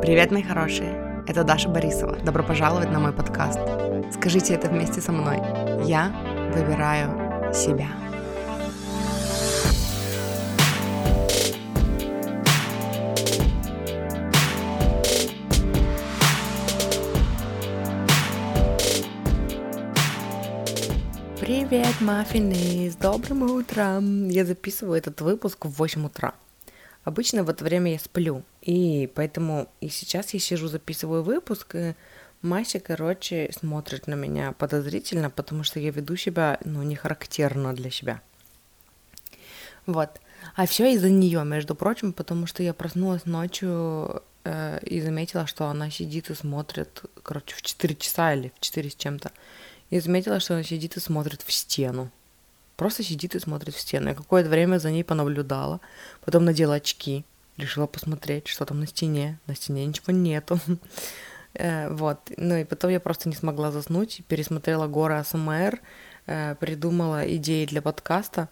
Привет, мои хорошие! Это Даша Борисова. Добро пожаловать на мой подкаст. Скажите это вместе со мной. Я выбираю себя. Привет, маффины! С добрым утром! Я записываю этот выпуск в 8 утра. Обычно в это время я сплю, и поэтому и сейчас я сижу, записываю выпуск, и Мася, короче, смотрит на меня подозрительно, потому что я веду себя, ну, не характерно для себя. Вот. А все из-за нее, между прочим, потому что я проснулась ночью э, и заметила, что она сидит и смотрит, короче, в 4 часа или в 4 с чем-то. И заметила, что она сидит и смотрит в стену. Просто сидит и смотрит в стену. Я какое-то время за ней понаблюдала, потом надела очки, решила посмотреть, что там на стене. На стене ничего нету. Э, вот. Ну и потом я просто не смогла заснуть, пересмотрела горы АСМР, э, придумала идеи для подкаста.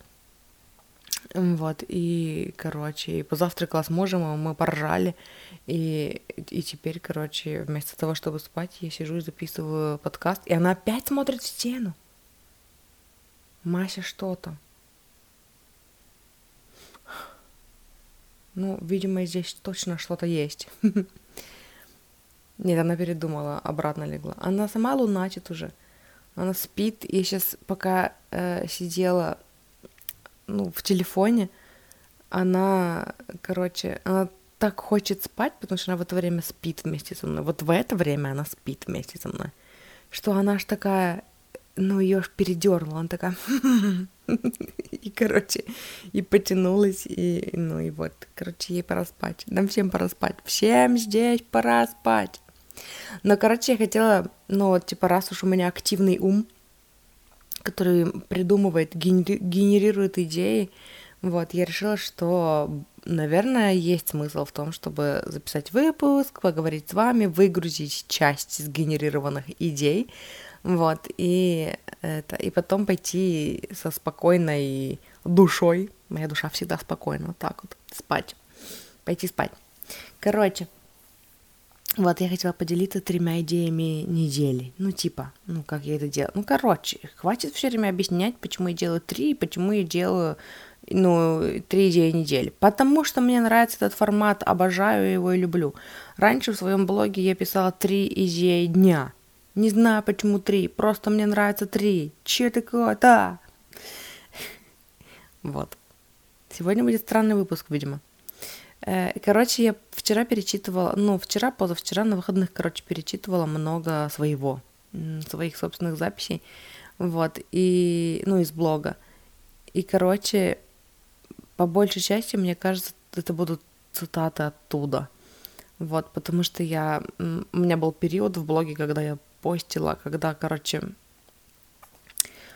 Вот, и, короче, и позавтракала с мужем, и мы поржали, и, и теперь, короче, вместо того, чтобы спать, я сижу и записываю подкаст, и она опять смотрит в стену. Мася что то Ну, видимо, здесь точно что-то есть. Нет, она передумала, обратно легла. Она сама луначит уже. Она спит. И сейчас, пока э, сидела ну, в телефоне, она, короче, она так хочет спать, потому что она в это время спит вместе со мной. Вот в это время она спит вместе со мной. Что она аж такая, ну, ее передернула, она такая, и, короче, и потянулась, и, ну, и вот, короче, ей пора спать. Нам всем пора спать. Всем здесь пора спать. Но, короче, я хотела, ну, вот, типа, раз уж у меня активный ум, который придумывает, генерирует идеи, вот, я решила, что, наверное, есть смысл в том, чтобы записать выпуск, поговорить с вами, выгрузить часть сгенерированных идей, вот, и это, и потом пойти со спокойной душой, моя душа всегда спокойна, вот так вот, спать, пойти спать. Короче, вот, я хотела поделиться тремя идеями недели. Ну, типа, ну, как я это делаю. Ну, короче, хватит все время объяснять, почему я делаю три, почему я делаю, ну, три идеи недели. Потому что мне нравится этот формат, обожаю его и люблю. Раньше в своем блоге я писала три идеи дня. Не знаю, почему три, просто мне нравится три. Че такое-то? Вот. Сегодня будет странный выпуск, видимо. Э, короче, я вчера перечитывала, ну, вчера, позавчера на выходных, короче, перечитывала много своего, своих собственных записей, вот, и, ну, из блога. И, короче, по большей части, мне кажется, это будут цитаты оттуда. Вот, потому что я... У меня был период в блоге, когда я постила, когда, короче,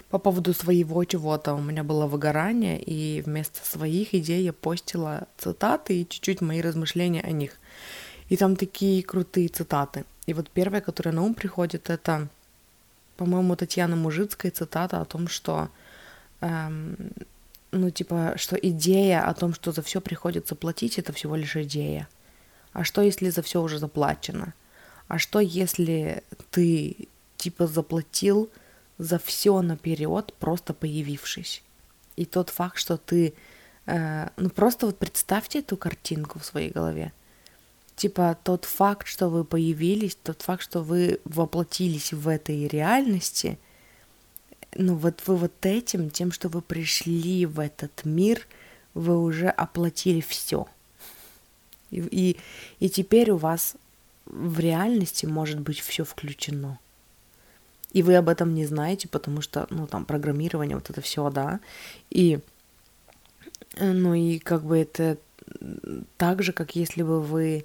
по поводу своего чего-то у меня было выгорание, и вместо своих идей я постила цитаты и чуть-чуть мои размышления о них. И там такие крутые цитаты. И вот первая, которая на ум приходит, это, по-моему, Татьяна Мужицкая цитата о том, что, эм, ну, типа, что идея о том, что за все приходится платить, это всего лишь идея. А что, если за все уже заплачено? А что, если ты, типа, заплатил за все наперед, просто появившись. И тот факт, что ты, э, ну просто вот представьте эту картинку в своей голове. Типа тот факт, что вы появились, тот факт, что вы воплотились в этой реальности, ну вот вы вот этим, тем, что вы пришли в этот мир, вы уже оплатили все. И, и, и теперь у вас в реальности может быть все включено. И вы об этом не знаете, потому что, ну, там, программирование, вот это все, да. И, э, ну, и как бы это так же, как если бы вы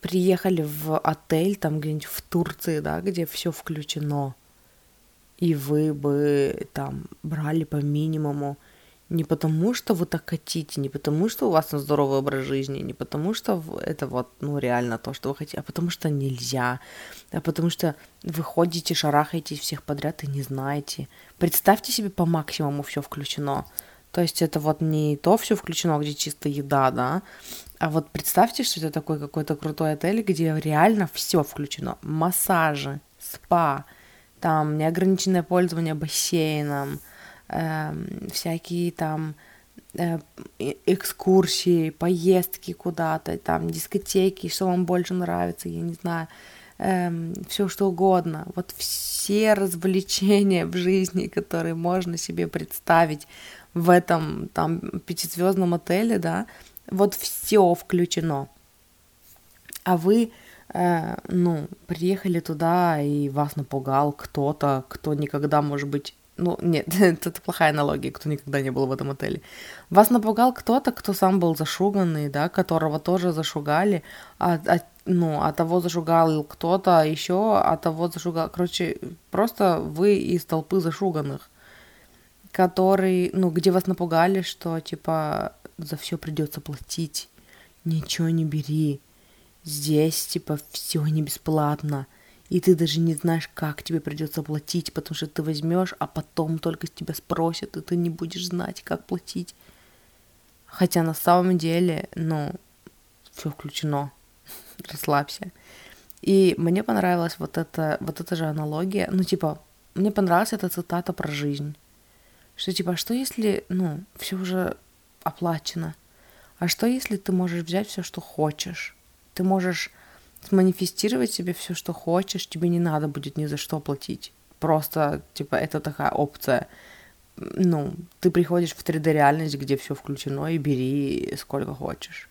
приехали в отель, там где-нибудь в Турции, да, где все включено, и вы бы там брали по минимуму не потому, что вы так хотите, не потому, что у вас здоровый образ жизни, не потому, что это вот, ну, реально то, что вы хотите, а потому что нельзя, а потому что вы ходите, шарахаетесь всех подряд и не знаете. Представьте себе по максимуму все включено. То есть это вот не то все включено, где чисто еда, да, а вот представьте, что это такой какой-то крутой отель, где реально все включено. Массажи, спа, там неограниченное пользование бассейном, всякие там э, экскурсии, поездки куда-то, там дискотеки, что вам больше нравится, я не знаю, эм, все что угодно. Вот все развлечения в жизни, которые можно себе представить в этом там пятизвездном отеле, да, вот все включено. А вы, э, ну, приехали туда, и вас напугал кто-то, кто никогда, может быть, ну, нет, это плохая аналогия, кто никогда не был в этом отеле. Вас напугал кто-то, кто сам был зашуганный, да, которого тоже зашугали, а, а ну, а того зашугал кто-то еще, а того зашугал. Короче, просто вы из толпы зашуганных, который, ну, где вас напугали, что, типа, за все придется платить, ничего не бери. Здесь, типа, все не бесплатно. И ты даже не знаешь, как тебе придется платить, потому что ты возьмешь, а потом только с тебя спросят, и ты не будешь знать, как платить. Хотя на самом деле, ну, все включено. Расслабься. И мне понравилась вот эта, вот эта же аналогия. Ну, типа, мне понравилась эта цитата про жизнь. Что типа, а что если, ну, все уже оплачено. А что, если ты можешь взять все, что хочешь? Ты можешь манифестировать себе все, что хочешь, тебе не надо будет ни за что платить. Просто, типа, это такая опция. Ну, ты приходишь в 3D-реальность, где все включено, и бери сколько хочешь.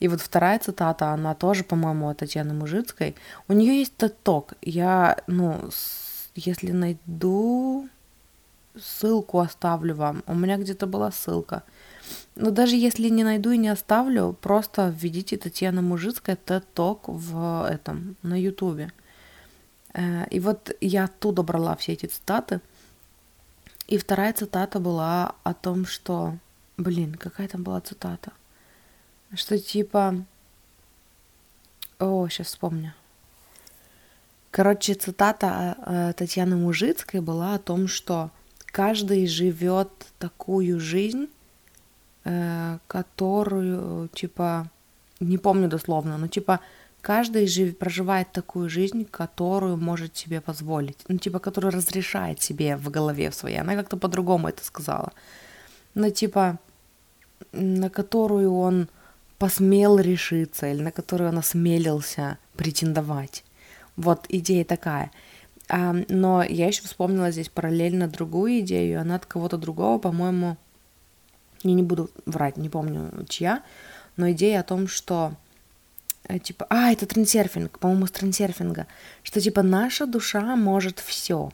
И вот вторая цитата, она тоже, по-моему, от Татьяны Мужицкой. У нее есть ток. Я, ну, если найду, ссылку оставлю вам. У меня где-то была ссылка. Но даже если не найду и не оставлю, просто введите Татьяна Мужицкая TED Talk в этом, на Ютубе. Э, и вот я оттуда брала все эти цитаты. И вторая цитата была о том, что... Блин, какая там была цитата? Что типа... О, сейчас вспомню. Короче, цитата э, Татьяны Мужицкой была о том, что каждый живет такую жизнь, Э, которую, типа, не помню дословно, но, типа, каждый жив, проживает такую жизнь, которую может себе позволить, ну, типа, которую разрешает себе в голове своей. Она как-то по-другому это сказала. Но, типа, на которую он посмел решиться или на которую он осмелился претендовать. Вот идея такая. А, но я еще вспомнила здесь параллельно другую идею, она от кого-то другого, по-моему, я не буду врать, не помню чья, но идея о том, что э, типа, а, это трансерфинг, по-моему, с трансерфинга, что типа наша душа может все.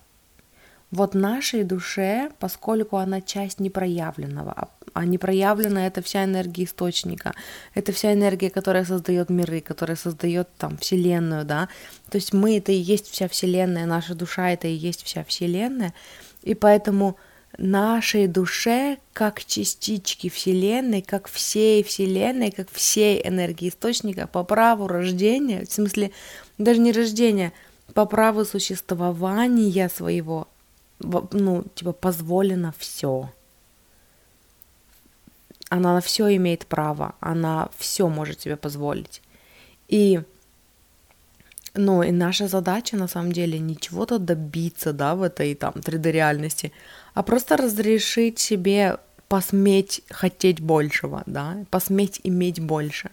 Вот нашей душе, поскольку она часть непроявленного, а, а непроявленная это вся энергия источника, это вся энергия, которая создает миры, которая создает там вселенную, да. То есть мы это и есть вся вселенная, наша душа это и есть вся вселенная, и поэтому нашей душе как частички Вселенной, как всей Вселенной, как всей энергии источника по праву рождения, в смысле даже не рождения, по праву существования своего, ну, типа, позволено все. Она на все имеет право, она все может себе позволить. И ну, и наша задача, на самом деле, не чего-то добиться, да, в этой там 3D-реальности, а просто разрешить себе посметь хотеть большего, да, посметь иметь больше.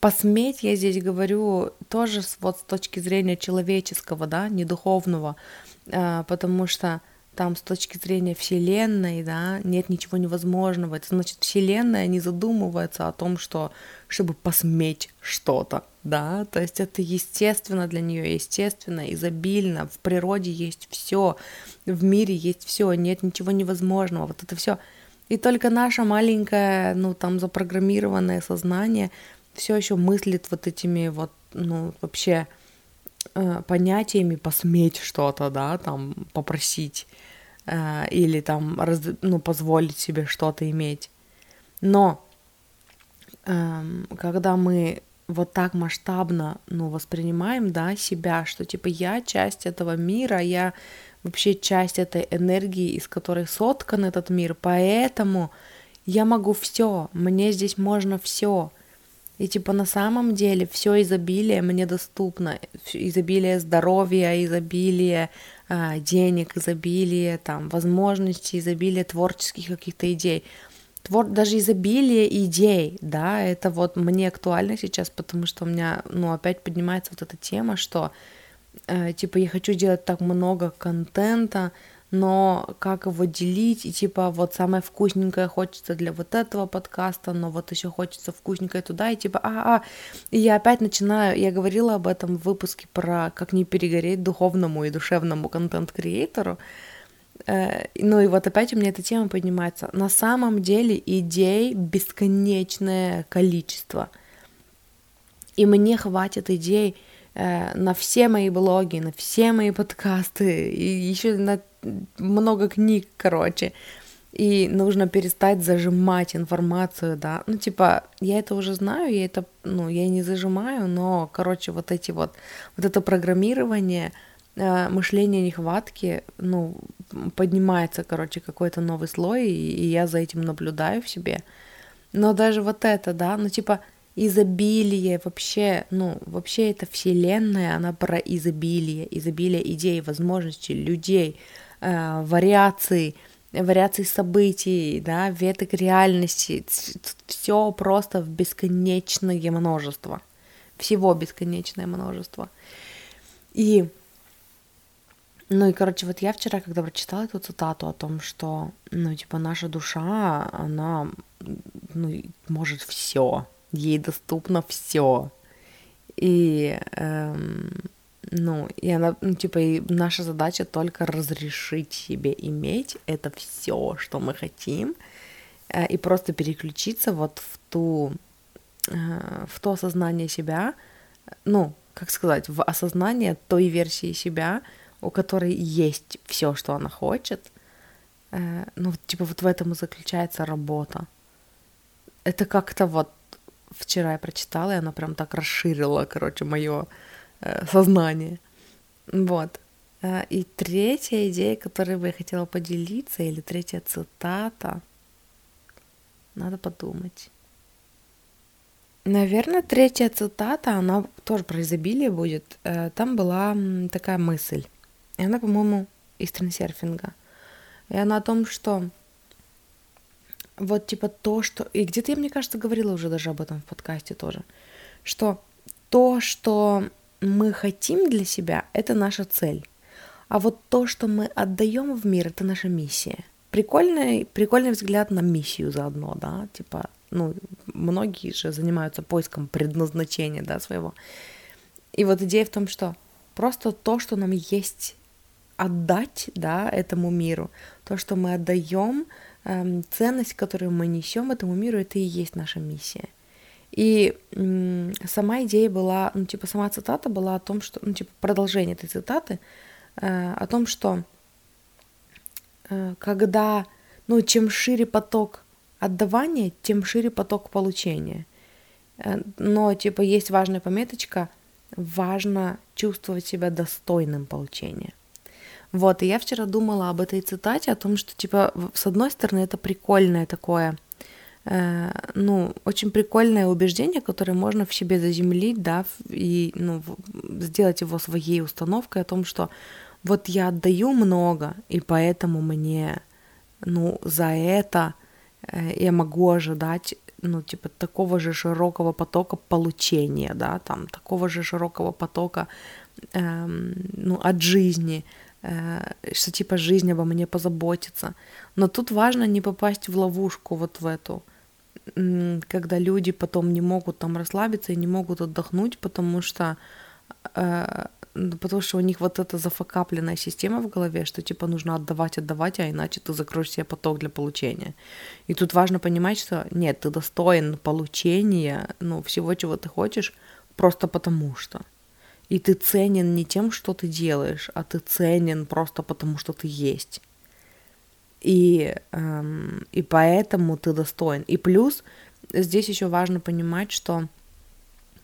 Посметь, я здесь говорю, тоже вот с точки зрения человеческого, да, не духовного, потому что там с точки зрения Вселенной, да, нет ничего невозможного. Это значит, Вселенная не задумывается о том, что чтобы посметь что-то, да, то есть это естественно для нее, естественно, изобильно, в природе есть все, в мире есть все, нет ничего невозможного, вот это все. И только наше маленькое, ну, там, запрограммированное сознание все еще мыслит вот этими вот, ну, вообще понятиями посметь что-то, да, там, попросить э, или там, раз, ну, позволить себе что-то иметь. Но э, когда мы вот так масштабно, ну, воспринимаем, да, себя, что, типа, я часть этого мира, я вообще часть этой энергии, из которой соткан этот мир, поэтому я могу все, мне здесь можно все. И типа на самом деле все изобилие мне доступно, изобилие здоровья, изобилие а, денег, изобилие там возможностей, изобилие творческих каких-то идей. Твор... Даже изобилие идей, да, это вот мне актуально сейчас, потому что у меня, ну, опять поднимается вот эта тема, что э, типа я хочу делать так много контента, но как его делить, и типа вот самое вкусненькое хочется для вот этого подкаста, но вот еще хочется вкусненькое туда, и типа, а, а, и я опять начинаю, я говорила об этом в выпуске про как не перегореть духовному и душевному контент-креатору, э, ну и вот опять у меня эта тема поднимается. На самом деле идей бесконечное количество, и мне хватит идей, на все мои блоги, на все мои подкасты, и еще на много книг, короче. И нужно перестать зажимать информацию, да. Ну, типа, я это уже знаю, я это, ну, я не зажимаю, но, короче, вот эти вот, вот это программирование, э, мышление нехватки, ну, поднимается, короче, какой-то новый слой, и, и я за этим наблюдаю в себе. Но даже вот это, да, ну, типа, изобилие вообще, ну, вообще эта вселенная, она про изобилие, изобилие идей, возможностей, людей, э, вариаций, вариаций событий, да, веток реальности, все просто в бесконечное множество, всего бесконечное множество. И, ну и, короче, вот я вчера, когда прочитала эту цитату о том, что, ну, типа, наша душа, она, ну, может все, ей доступно все. И, эм, ну, и она, ну, типа, и наша задача только разрешить себе иметь это все, что мы хотим, э, и просто переключиться вот в ту, э, в то осознание себя, ну, как сказать, в осознание той версии себя, у которой есть все, что она хочет. Э, ну, типа, вот в этом и заключается работа. Это как-то вот вчера я прочитала, и она прям так расширила, короче, мое э, сознание. Вот. Э, и третья идея, которой бы я хотела поделиться, или третья цитата, надо подумать. Наверное, третья цитата, она тоже про изобилие будет. Э, там была такая мысль. И она, по-моему, из трансерфинга. И она о том, что вот типа то, что... И где-то я, мне кажется, говорила уже даже об этом в подкасте тоже, что то, что мы хотим для себя, это наша цель. А вот то, что мы отдаем в мир, это наша миссия. Прикольный, прикольный взгляд на миссию заодно, да, типа, ну, многие же занимаются поиском предназначения, да, своего. И вот идея в том, что просто то, что нам есть отдать, да, этому миру, то, что мы отдаем, ценность, которую мы несем этому миру, это и есть наша миссия. И сама идея была, ну, типа, сама цитата была о том, что, ну, типа, продолжение этой цитаты, э, о том, что э, когда, ну, чем шире поток отдавания, тем шире поток получения. Э, но, типа, есть важная пометочка, важно чувствовать себя достойным получения. Вот, и я вчера думала об этой цитате, о том, что, типа, с одной стороны, это прикольное такое, э, ну, очень прикольное убеждение, которое можно в себе заземлить, да, и, ну, сделать его своей установкой о том, что вот я отдаю много, и поэтому мне, ну, за это э, я могу ожидать ну, типа, такого же широкого потока получения, да, там, такого же широкого потока, эм, ну, от жизни, что типа жизнь обо мне позаботится. Но тут важно не попасть в ловушку вот в эту, когда люди потом не могут там расслабиться и не могут отдохнуть, потому что э, потому что у них вот эта зафакапленная система в голове, что типа нужно отдавать, отдавать, а иначе ты закроешь себе поток для получения. И тут важно понимать, что нет, ты достоин получения, ну, всего, чего ты хочешь, просто потому что. И ты ценен не тем, что ты делаешь, а ты ценен просто потому, что ты есть. И, эм, и поэтому ты достоин. И плюс здесь еще важно понимать, что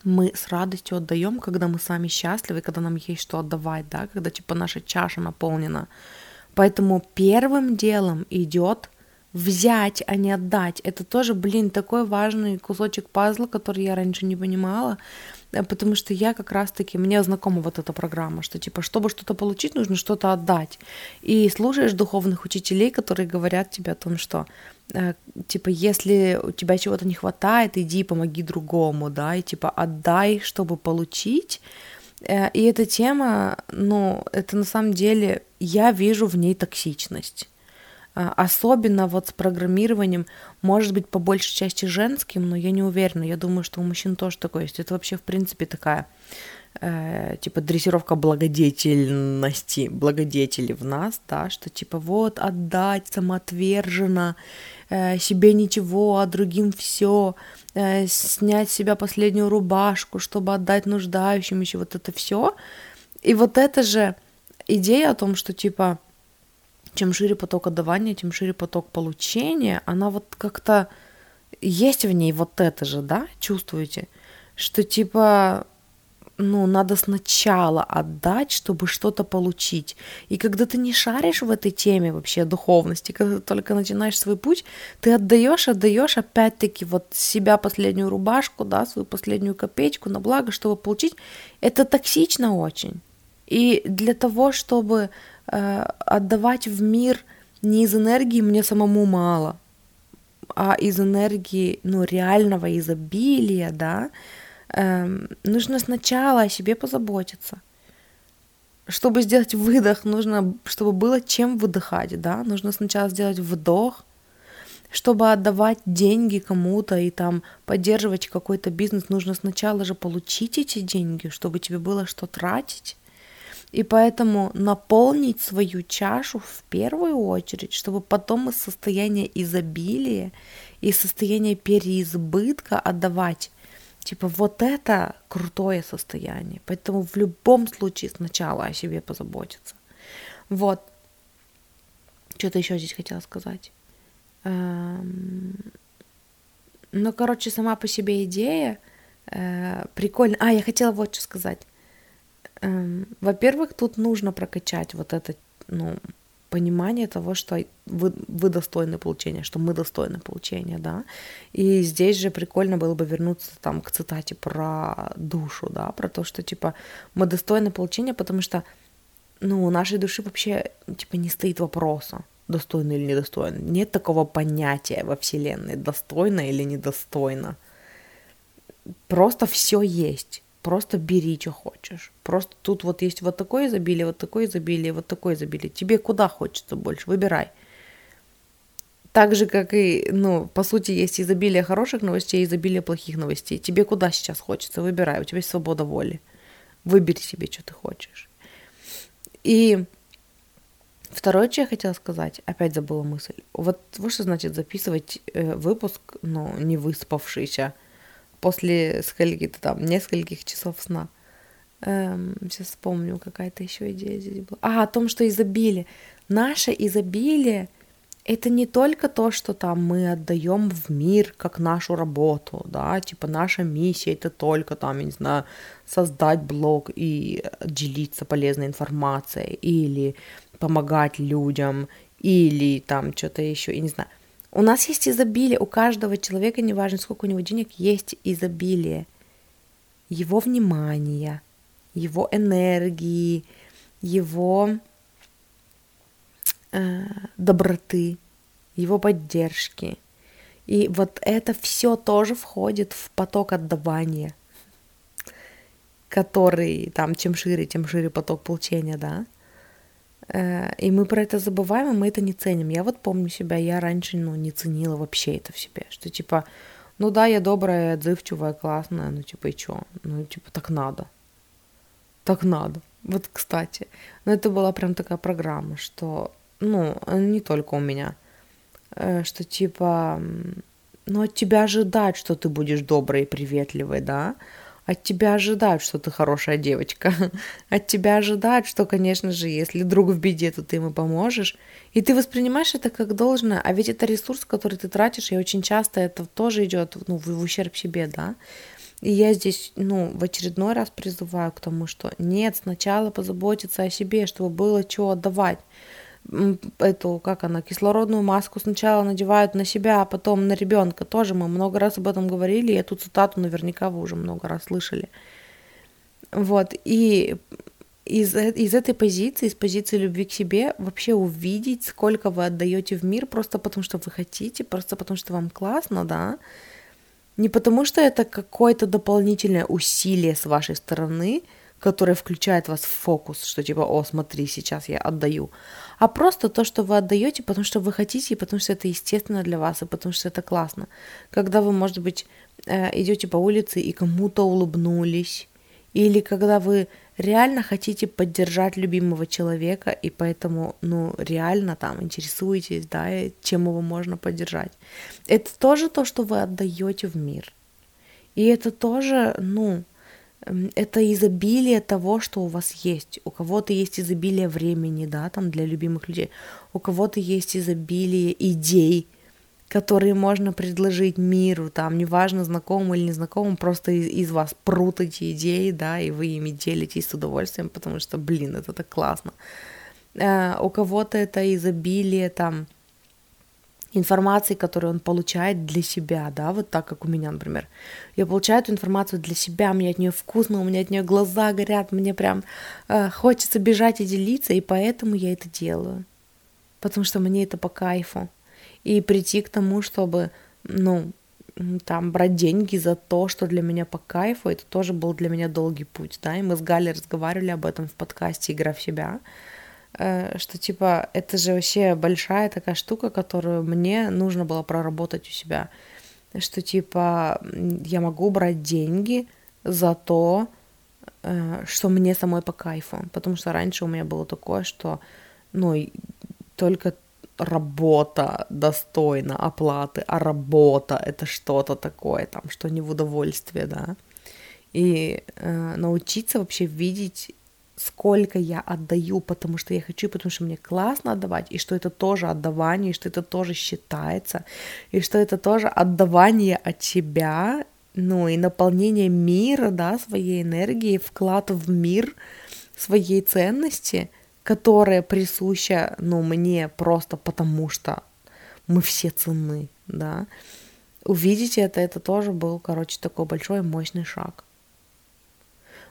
мы с радостью отдаем, когда мы сами счастливы, когда нам есть что отдавать, да, когда типа наша чаша наполнена. Поэтому первым делом идет взять, а не отдать. Это тоже, блин, такой важный кусочек пазла, который я раньше не понимала, потому что я как раз-таки, мне знакома вот эта программа, что типа, чтобы что-то получить, нужно что-то отдать. И слушаешь духовных учителей, которые говорят тебе о том, что э, типа, если у тебя чего-то не хватает, иди помоги другому, да, и типа отдай, чтобы получить. Э, и эта тема, ну, это на самом деле, я вижу в ней токсичность. А, особенно вот с программированием, может быть, по большей части женским, но я не уверена. Я думаю, что у мужчин тоже такое есть. Это вообще, в принципе, такая э, типа дрессировка благодетельности, благодетели в нас, да, что типа вот отдать самоотверженно, э, себе ничего, а другим все, э, снять с себя последнюю рубашку, чтобы отдать нуждающим еще вот это все. И вот это же идея о том, что типа чем шире поток отдавания, тем шире поток получения, она вот как-то есть в ней вот это же, да, чувствуете, что типа ну, надо сначала отдать, чтобы что-то получить. И когда ты не шаришь в этой теме вообще духовности, когда ты только начинаешь свой путь, ты отдаешь, отдаешь опять-таки вот себя последнюю рубашку, да, свою последнюю копеечку на благо, чтобы получить. Это токсично очень. И для того, чтобы отдавать в мир не из энергии мне самому мало, а из энергии, ну, реального изобилия, да, эм, нужно сначала о себе позаботиться. Чтобы сделать выдох, нужно, чтобы было чем выдыхать, да, нужно сначала сделать вдох, чтобы отдавать деньги кому-то и там поддерживать какой-то бизнес, нужно сначала же получить эти деньги, чтобы тебе было что тратить. И поэтому наполнить свою чашу в первую очередь, чтобы потом из состояния изобилия и состояния переизбытка отдавать. Типа вот это крутое состояние. Поэтому в любом случае сначала о себе позаботиться. Вот. Что-то еще здесь хотела сказать. Эм... Ну, короче, сама по себе идея э, прикольная. А, я хотела вот что сказать. Эм, во-первых, тут нужно прокачать вот это, ну, понимание того, что вы, вы достойны получения, что мы достойны получения, да. И здесь же прикольно было бы вернуться там к цитате про душу, да, про то, что типа мы достойны получения, потому что ну, у нашей души вообще типа не стоит вопроса, достойно или недостойно. Нет такого понятия во Вселенной, достойно или недостойно. Просто все есть. Просто бери, что хочешь. Просто тут вот есть вот такое изобилие, вот такое изобилие, вот такое изобилие. Тебе куда хочется больше, выбирай. Так же, как и, ну, по сути, есть изобилие хороших новостей, изобилие плохих новостей. Тебе куда сейчас хочется, выбирай. У тебя есть свобода воли. Выбери себе, что ты хочешь. И второе, что я хотела сказать, опять забыла мысль. Вот, вот что значит записывать э, выпуск, ну, не выспавшийся, после скольки-то там нескольких часов сна. Эм, сейчас вспомню, какая-то еще идея здесь была. А, о том, что изобилие. Наше изобилие это не только то, что там мы отдаем в мир как нашу работу, да, типа наша миссия это только там, я не знаю, создать блог и делиться полезной информацией, или помогать людям, или там что-то еще, я не знаю. У нас есть изобилие, у каждого человека, неважно сколько у него денег, есть изобилие его внимания, его энергии, его э, доброты, его поддержки. И вот это все тоже входит в поток отдавания, который там чем шире, тем шире поток получения, да. Э, и мы про это забываем, и мы это не ценим. Я вот помню себя, я раньше, ну, не ценила вообще это в себе, что типа, ну да, я добрая, отзывчивая, классная, ну типа и чё? Ну типа так надо. Так надо. Вот, кстати. Но это была прям такая программа, что, ну, не только у меня, э, что типа, ну от тебя ожидать, что ты будешь доброй и приветливой, да, от тебя ожидают, что ты хорошая девочка. От тебя ожидают, что, конечно же, если друг в беде, то ты ему поможешь. И ты воспринимаешь это как должное. А ведь это ресурс, который ты тратишь, и очень часто это тоже идет ну, в ущерб себе, да. И я здесь, ну, в очередной раз призываю к тому, что нет, сначала позаботиться о себе, чтобы было что отдавать. Эту, как она, кислородную маску сначала надевают на себя, а потом на ребенка. Тоже мы много раз об этом говорили, и эту цитату наверняка вы уже много раз слышали. Вот, и из, из этой позиции, из позиции любви к себе, вообще увидеть, сколько вы отдаете в мир, просто потому что вы хотите, просто потому что вам классно, да, не потому что это какое-то дополнительное усилие с вашей стороны, которое включает вас в фокус, что типа, о, смотри, сейчас я отдаю, а просто то, что вы отдаете, потому что вы хотите, и потому что это естественно для вас, и потому что это классно. Когда вы, может быть, э, идете по улице и кому-то улыбнулись, или когда вы реально хотите поддержать любимого человека, и поэтому, ну, реально там интересуетесь, да, чем его можно поддержать. Это тоже то, что вы отдаете в мир. И это тоже, ну, это изобилие того, что у вас есть. У кого-то есть изобилие времени, да, там для любимых людей. У кого-то есть изобилие идей, которые можно предложить миру, там, неважно, знакомым или незнакомым, просто из, из вас прут эти идеи, да, и вы ими делитесь с удовольствием, потому что, блин, это так классно. Э, у кого-то это изобилие, там, информации, которую он получает для себя, да, вот так, как у меня, например. Я получаю эту информацию для себя, мне от нее вкусно, у меня от нее глаза горят, мне прям э, хочется бежать и делиться, и поэтому я это делаю. Потому что мне это по кайфу и прийти к тому, чтобы, ну, там, брать деньги за то, что для меня по кайфу, это тоже был для меня долгий путь, да, и мы с Галей разговаривали об этом в подкасте «Игра в себя», что, типа, это же вообще большая такая штука, которую мне нужно было проработать у себя, что, типа, я могу брать деньги за то, э, что мне самой по кайфу, потому что раньше у меня было такое, что, ну, только работа достойна оплаты, а работа это что-то такое, там, что не в удовольствие, да. И э, научиться вообще видеть, сколько я отдаю, потому что я хочу, потому что мне классно отдавать, и что это тоже отдавание, и что это тоже считается, и что это тоже отдавание от себя, ну и наполнение мира, да, своей энергии, вклад в мир своей ценности – которая присуща, ну, мне просто потому что мы все ценны, да. Увидеть это, это тоже был, короче, такой большой мощный шаг.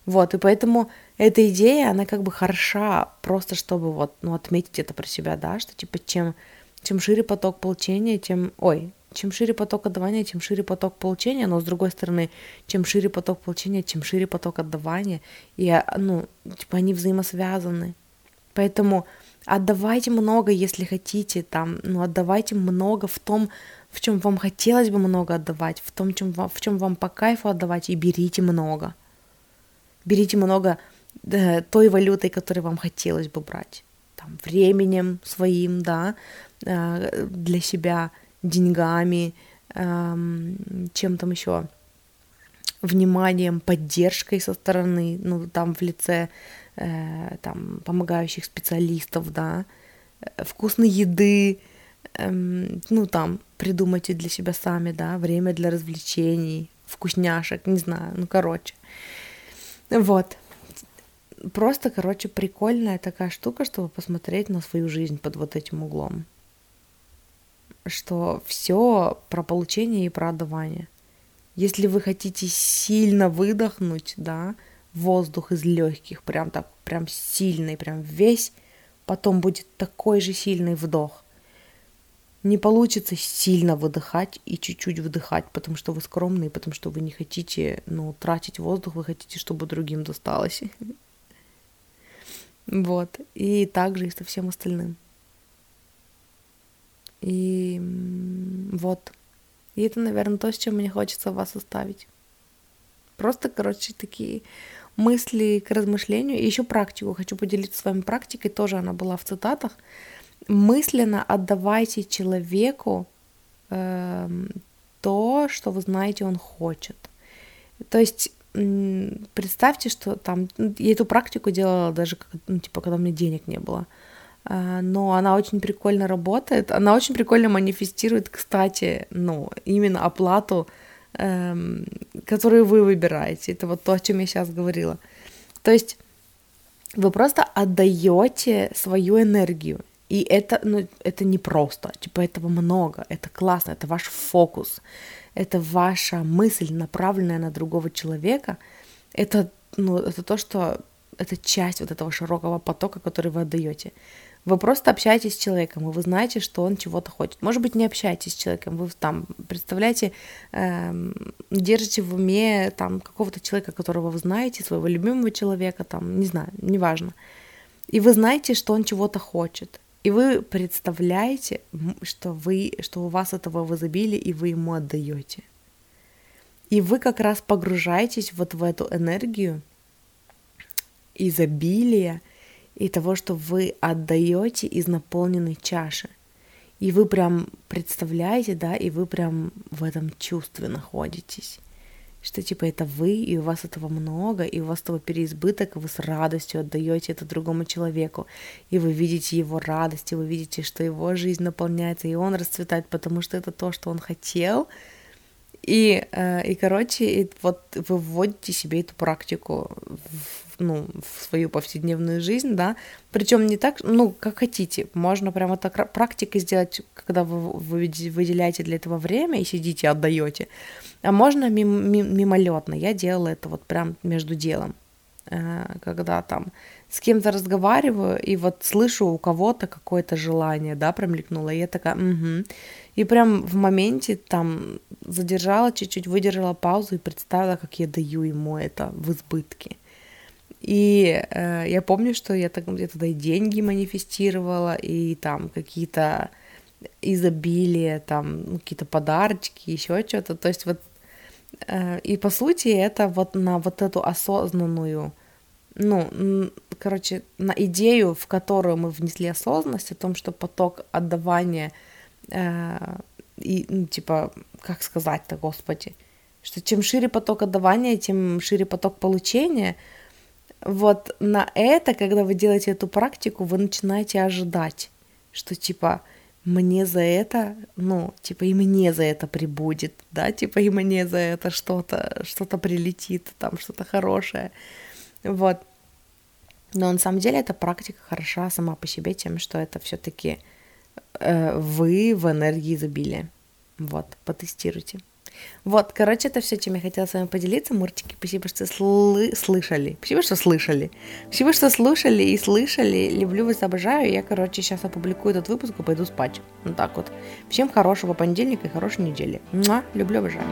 Вот, и поэтому эта идея, она как бы хороша, просто чтобы вот, ну, отметить это про себя, да, что типа чем, чем шире поток получения, тем, ой, чем шире поток отдавания, тем шире поток получения, но с другой стороны, чем шире поток получения, чем шире поток отдавания, и, ну, типа они взаимосвязаны, Поэтому отдавайте много, если хотите, там, ну, отдавайте много в том, в чем вам хотелось бы много отдавать, в том, чем вам, в чем вам по кайфу отдавать, и берите много. Берите много той валютой, которой вам хотелось бы брать. Там, временем своим, да, э, для себя, деньгами, эм, чем там еще, вниманием, поддержкой со стороны, ну, там в лице э, там, помогающих специалистов, да, э, вкусной еды, э, ну, там, придумайте для себя сами, да, время для развлечений, вкусняшек, не знаю, ну, короче. Вот. Просто, короче, прикольная такая штука, чтобы посмотреть на свою жизнь под вот этим углом. Что все про получение и про отдавание. Если вы хотите сильно выдохнуть, да, воздух из легких, прям так, прям сильный, прям весь, потом будет такой же сильный вдох. Не получится сильно выдыхать и чуть-чуть вдыхать, потому что вы скромные, потому что вы не хотите, ну, тратить воздух, вы хотите, чтобы другим досталось. Вот. И также и со всем остальным. И вот. И это, наверное, то, с чем мне хочется вас оставить. Просто, короче, такие мысли к размышлению. И еще практику. Хочу поделиться с вами практикой. Тоже она была в цитатах. Мысленно отдавайте человеку э, то, что вы знаете, он хочет. То есть представьте, что там я эту практику делала даже ну, типа когда у меня денег не было, а, но она очень прикольно работает, она очень прикольно манифестирует, кстати, ну именно оплату эм, которую вы выбираете. Это вот то, о чем я сейчас говорила. То есть вы просто отдаете свою энергию. И это, ну, это не просто, типа этого много, это классно, это ваш фокус, это ваша мысль, направленная на другого человека, это, ну, это то, что это часть вот этого широкого потока, который вы отдаете. Вы просто общаетесь с человеком, и вы знаете, что он чего-то хочет. Может быть, не общаетесь с человеком, вы там представляете, эм, держите в уме там какого-то человека, которого вы знаете, своего любимого человека, там, не знаю, неважно. И вы знаете, что он чего-то хочет. И вы представляете, что, вы, что у вас этого в изобилии, и вы ему отдаете. И вы как раз погружаетесь вот в эту энергию изобилия и того, что вы отдаете из наполненной чаши. И вы прям представляете, да, и вы прям в этом чувстве находитесь что типа это вы, и у вас этого много, и у вас этого переизбыток, и вы с радостью отдаете это другому человеку, и вы видите его радость, и вы видите, что его жизнь наполняется, и он расцветает, потому что это то, что он хотел, и, э, и короче, и вот вы вводите себе эту практику ну, в свою повседневную жизнь, да, причем не так, ну, как хотите, можно прямо так практикой сделать, когда вы, вы выделяете для этого время и сидите, отдаете, а можно мим, мим, мимолетно. Я делала это вот прям между делом, э, когда там с кем-то разговариваю и вот слышу у кого-то какое-то желание, да, промелькнуло, и я такая, угу. И прям в моменте там задержала чуть-чуть, выдержала паузу и представила, как я даю ему это в избытке. И э, я помню, что я, так, я тогда и деньги манифестировала, и там какие-то изобилие, там ну, какие-то подарочки, еще что-то. То есть вот э, и по сути это вот на вот эту осознанную, ну, короче, на идею, в которую мы внесли осознанность о том, что поток отдавания э, и, ну, типа, как сказать-то, господи, что чем шире поток отдавания, тем шире поток получения. Вот на это, когда вы делаете эту практику, вы начинаете ожидать, что типа мне за это, ну, типа и мне за это прибудет, да, типа и мне за это что-то, что-то прилетит, там что-то хорошее, вот. Но на самом деле эта практика хороша сама по себе тем, что это все-таки э, вы в энергии изобилия. Вот, потестируйте. Вот, короче, это все, чем я хотела с вами поделиться. Мурчики, спасибо, что слы- слышали. Спасибо, что слышали. Спасибо, что слушали и слышали. Люблю вас, обожаю. Я, короче, сейчас опубликую этот выпуск и пойду спать. Вот так вот. Всем хорошего понедельника и хорошей недели. Муа, люблю, обожаю.